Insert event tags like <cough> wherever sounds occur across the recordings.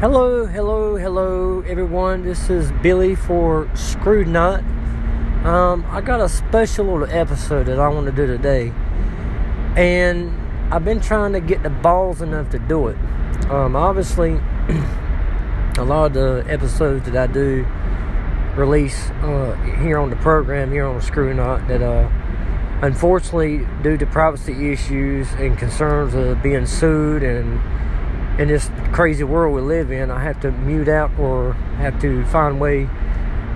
Hello, hello, hello, everyone. This is Billy for Screwed Knot. Um, I got a special little episode that I want to do today, and I've been trying to get the balls enough to do it. Um, obviously, <clears throat> a lot of the episodes that I do release uh, here on the program, here on Screw Knot, that uh, unfortunately, due to privacy issues and concerns of being sued and in this crazy world we live in, I have to mute out or have to find a way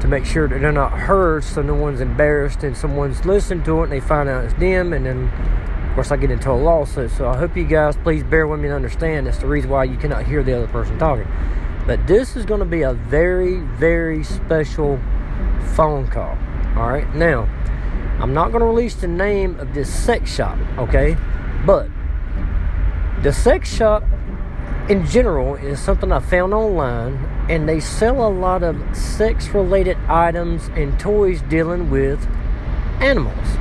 to make sure that they're not heard so no one's embarrassed and someone's listening to it and they find out it's them and then of course I get into a lawsuit. So I hope you guys please bear with me and understand that's the reason why you cannot hear the other person talking. But this is going to be a very, very special phone call. Alright, now I'm not going to release the name of this sex shop, okay? But the sex shop in general is something I found online, and they sell a lot of sex related items and toys dealing with animals.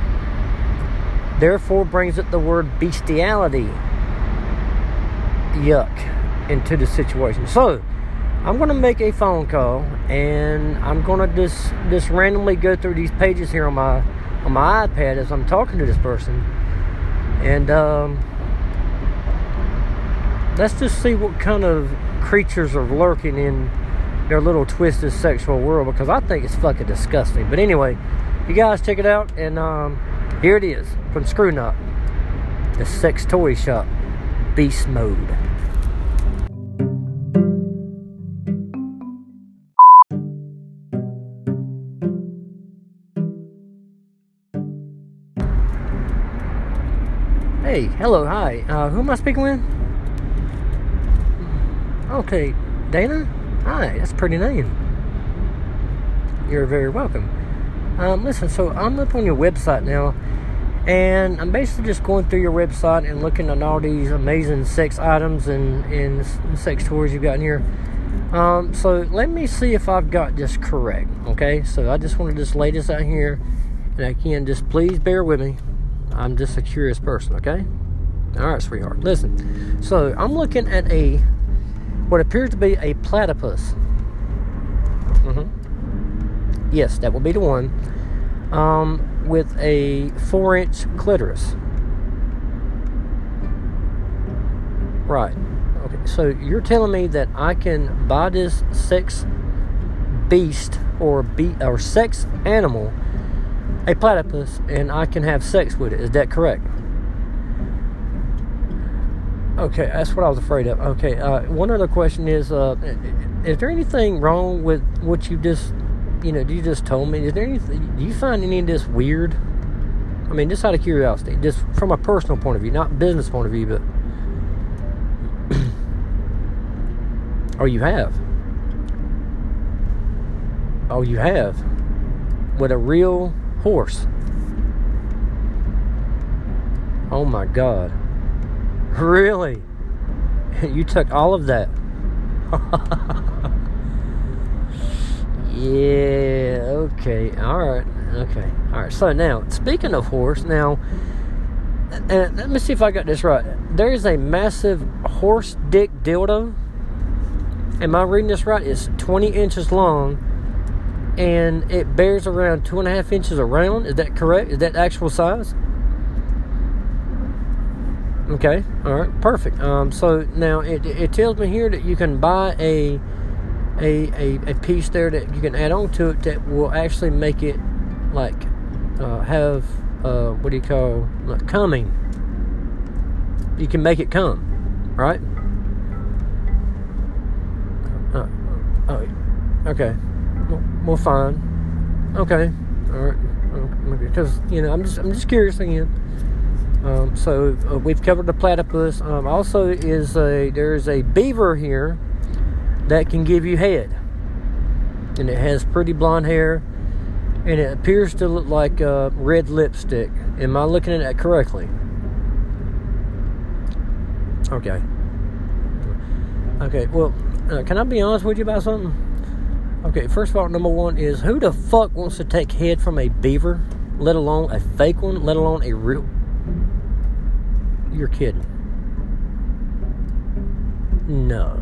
Therefore, brings it the word bestiality yuck into the situation. So, I'm going to make a phone call, and I'm going to just just randomly go through these pages here on my on my iPad as I'm talking to this person, and um, let's just see what kind of creatures are lurking in their little twisted sexual world because I think it's fucking disgusting. But anyway, you guys check it out, and um, here it is from Screw Knot, the sex toy shop, Beast Mode. Hey, hello, hi. Uh, who am I speaking with? Okay, Dana? Hi, that's a pretty name. You're very welcome. Um, listen, so I'm up on your website now, and I'm basically just going through your website and looking at all these amazing sex items and, and sex toys you've got in here. Um, so let me see if I've got this correct, okay? So I just want to just lay this out here, and again, just please bear with me. I'm just a curious person, okay? All right, sweetheart. Listen, so I'm looking at a what appears to be a platypus. Mm-hmm. Yes, that will be the one. Um, with a four inch clitoris. Right. Okay, so you're telling me that I can buy this sex beast or be or sex animal, a platypus, and I can have sex with it. Is that correct? Okay, that's what I was afraid of. Okay, uh, one other question is: uh, Is there anything wrong with what you just, you know, you just told me? Is there anything? Do you find any of this weird? I mean, just out of curiosity, just from a personal point of view, not business point of view, but <clears throat> oh, you have. Oh, you have with a real horse. Oh my God. Really? <laughs> You took all of that? <laughs> yeah, okay. All right. Okay. All right. So now, speaking of horse, now, and let me see if I got this right. There is a massive horse dick dildo. Am I reading this right? It's 20 inches long and it bears around two and a half inches around. Is that correct? Is that actual size? Okay, all right, perfect. Um, so now it, it tells me here that you can buy a, a a a piece there that you can add on to it that will actually make it like uh, have uh, what do you call like coming. You can make it come, right? Uh, oh, okay. Well, well, fine. Okay, all right. Because you know, I'm just I'm just curious again. Um, so uh, we've covered the platypus. Um, also, is a there's a beaver here that can give you head, and it has pretty blonde hair, and it appears to look like uh, red lipstick. Am I looking at that correctly? Okay. Okay. Well, uh, can I be honest with you about something? Okay. First of all, number one is who the fuck wants to take head from a beaver, let alone a fake one, let alone a real you're kidding. No.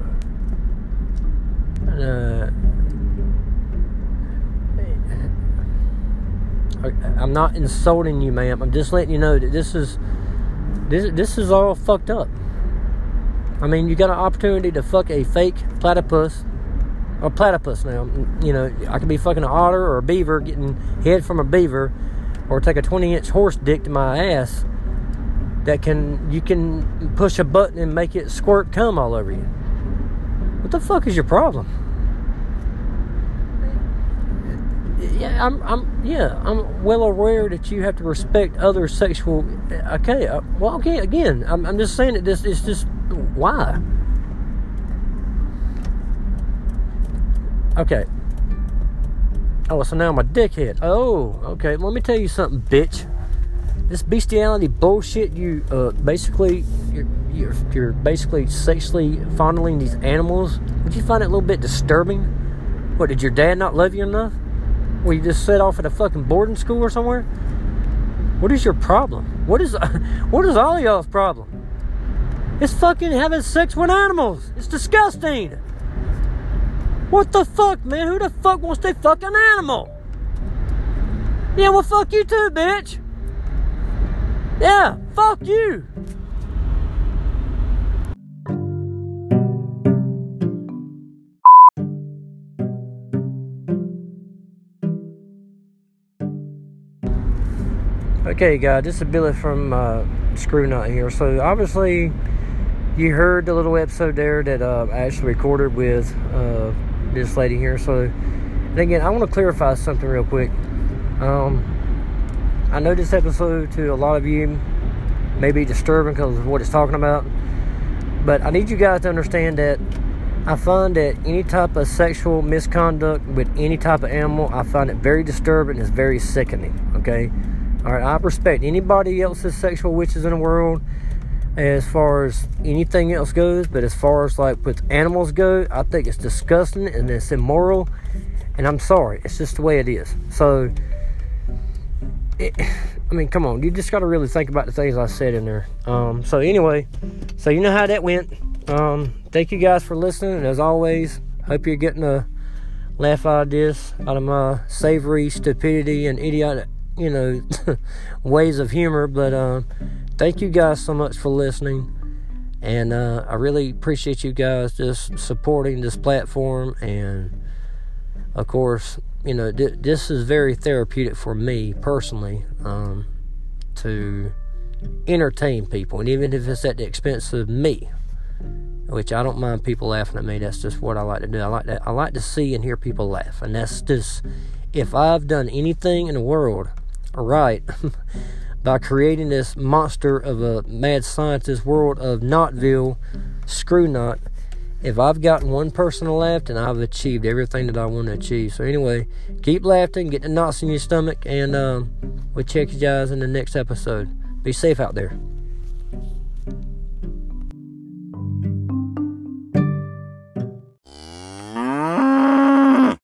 uh, I'm not insulting you, ma'am. I'm just letting you know that this is this this is all fucked up. I mean, you got an opportunity to fuck a fake platypus or platypus now. You know, I could be fucking an otter or a beaver, getting head from a beaver, or take a 20 inch horse dick to my ass that can you can push a button and make it squirt cum all over you. What the fuck is your problem? yeah, I'm, I'm, yeah, I'm well aware that you have to respect other sexual. Okay, uh, well, okay, again, I'm, I'm just saying that this is just why. Okay. Oh, so now I'm a dickhead. Oh, okay. Let me tell you something, bitch. This bestiality bullshit. You uh, basically, you're, you're, you're basically sexually fondling these animals. Would you find it a little bit disturbing? What did your dad not love you enough? Were you just set off at a fucking boarding school or somewhere? What is your problem? What is <laughs> what is all y'all's problem? It's fucking having sex with animals. It's disgusting. What the fuck, man? Who the fuck wants to fuck an animal? Yeah, well, fuck you too, bitch. Yeah, fuck you. Okay, guys, this is Billy from uh, Screw Nut here. So, obviously, you heard the little episode there that uh, I actually recorded with uh, this lady here. So, again, I want to clarify something real quick. Um, I know this episode to a lot of you may be disturbing because of what it's talking about, but I need you guys to understand that I find that any type of sexual misconduct with any type of animal, I find it very disturbing. It's very sickening. Okay all right, I respect anybody else's sexual wishes in the world as far as anything else goes, but as far as like with animals go, I think it's disgusting and it's immoral. And I'm sorry, it's just the way it is. So, it, I mean, come on, you just got to really think about the things I said in there. Um, so anyway, so you know how that went. Um, thank you guys for listening, and as always, hope you're getting a laugh out of this, out of my savory stupidity and idiotic you know, <laughs> ways of humor. But uh, thank you guys so much for listening. And uh, I really appreciate you guys just supporting this platform. And of course, you know, th- this is very therapeutic for me personally um, to entertain people. And even if it's at the expense of me, which I don't mind people laughing at me. That's just what I like to do. I like that. I like to see and hear people laugh, and that's just if I've done anything in the world right <laughs> by creating this monster of a mad scientist world of Knotville, Screw Knot. If I've gotten one person to laugh, then I've achieved everything that I want to achieve. So anyway, keep laughing, get the knots in your stomach, and um, we'll check you guys in the next episode. Be safe out there.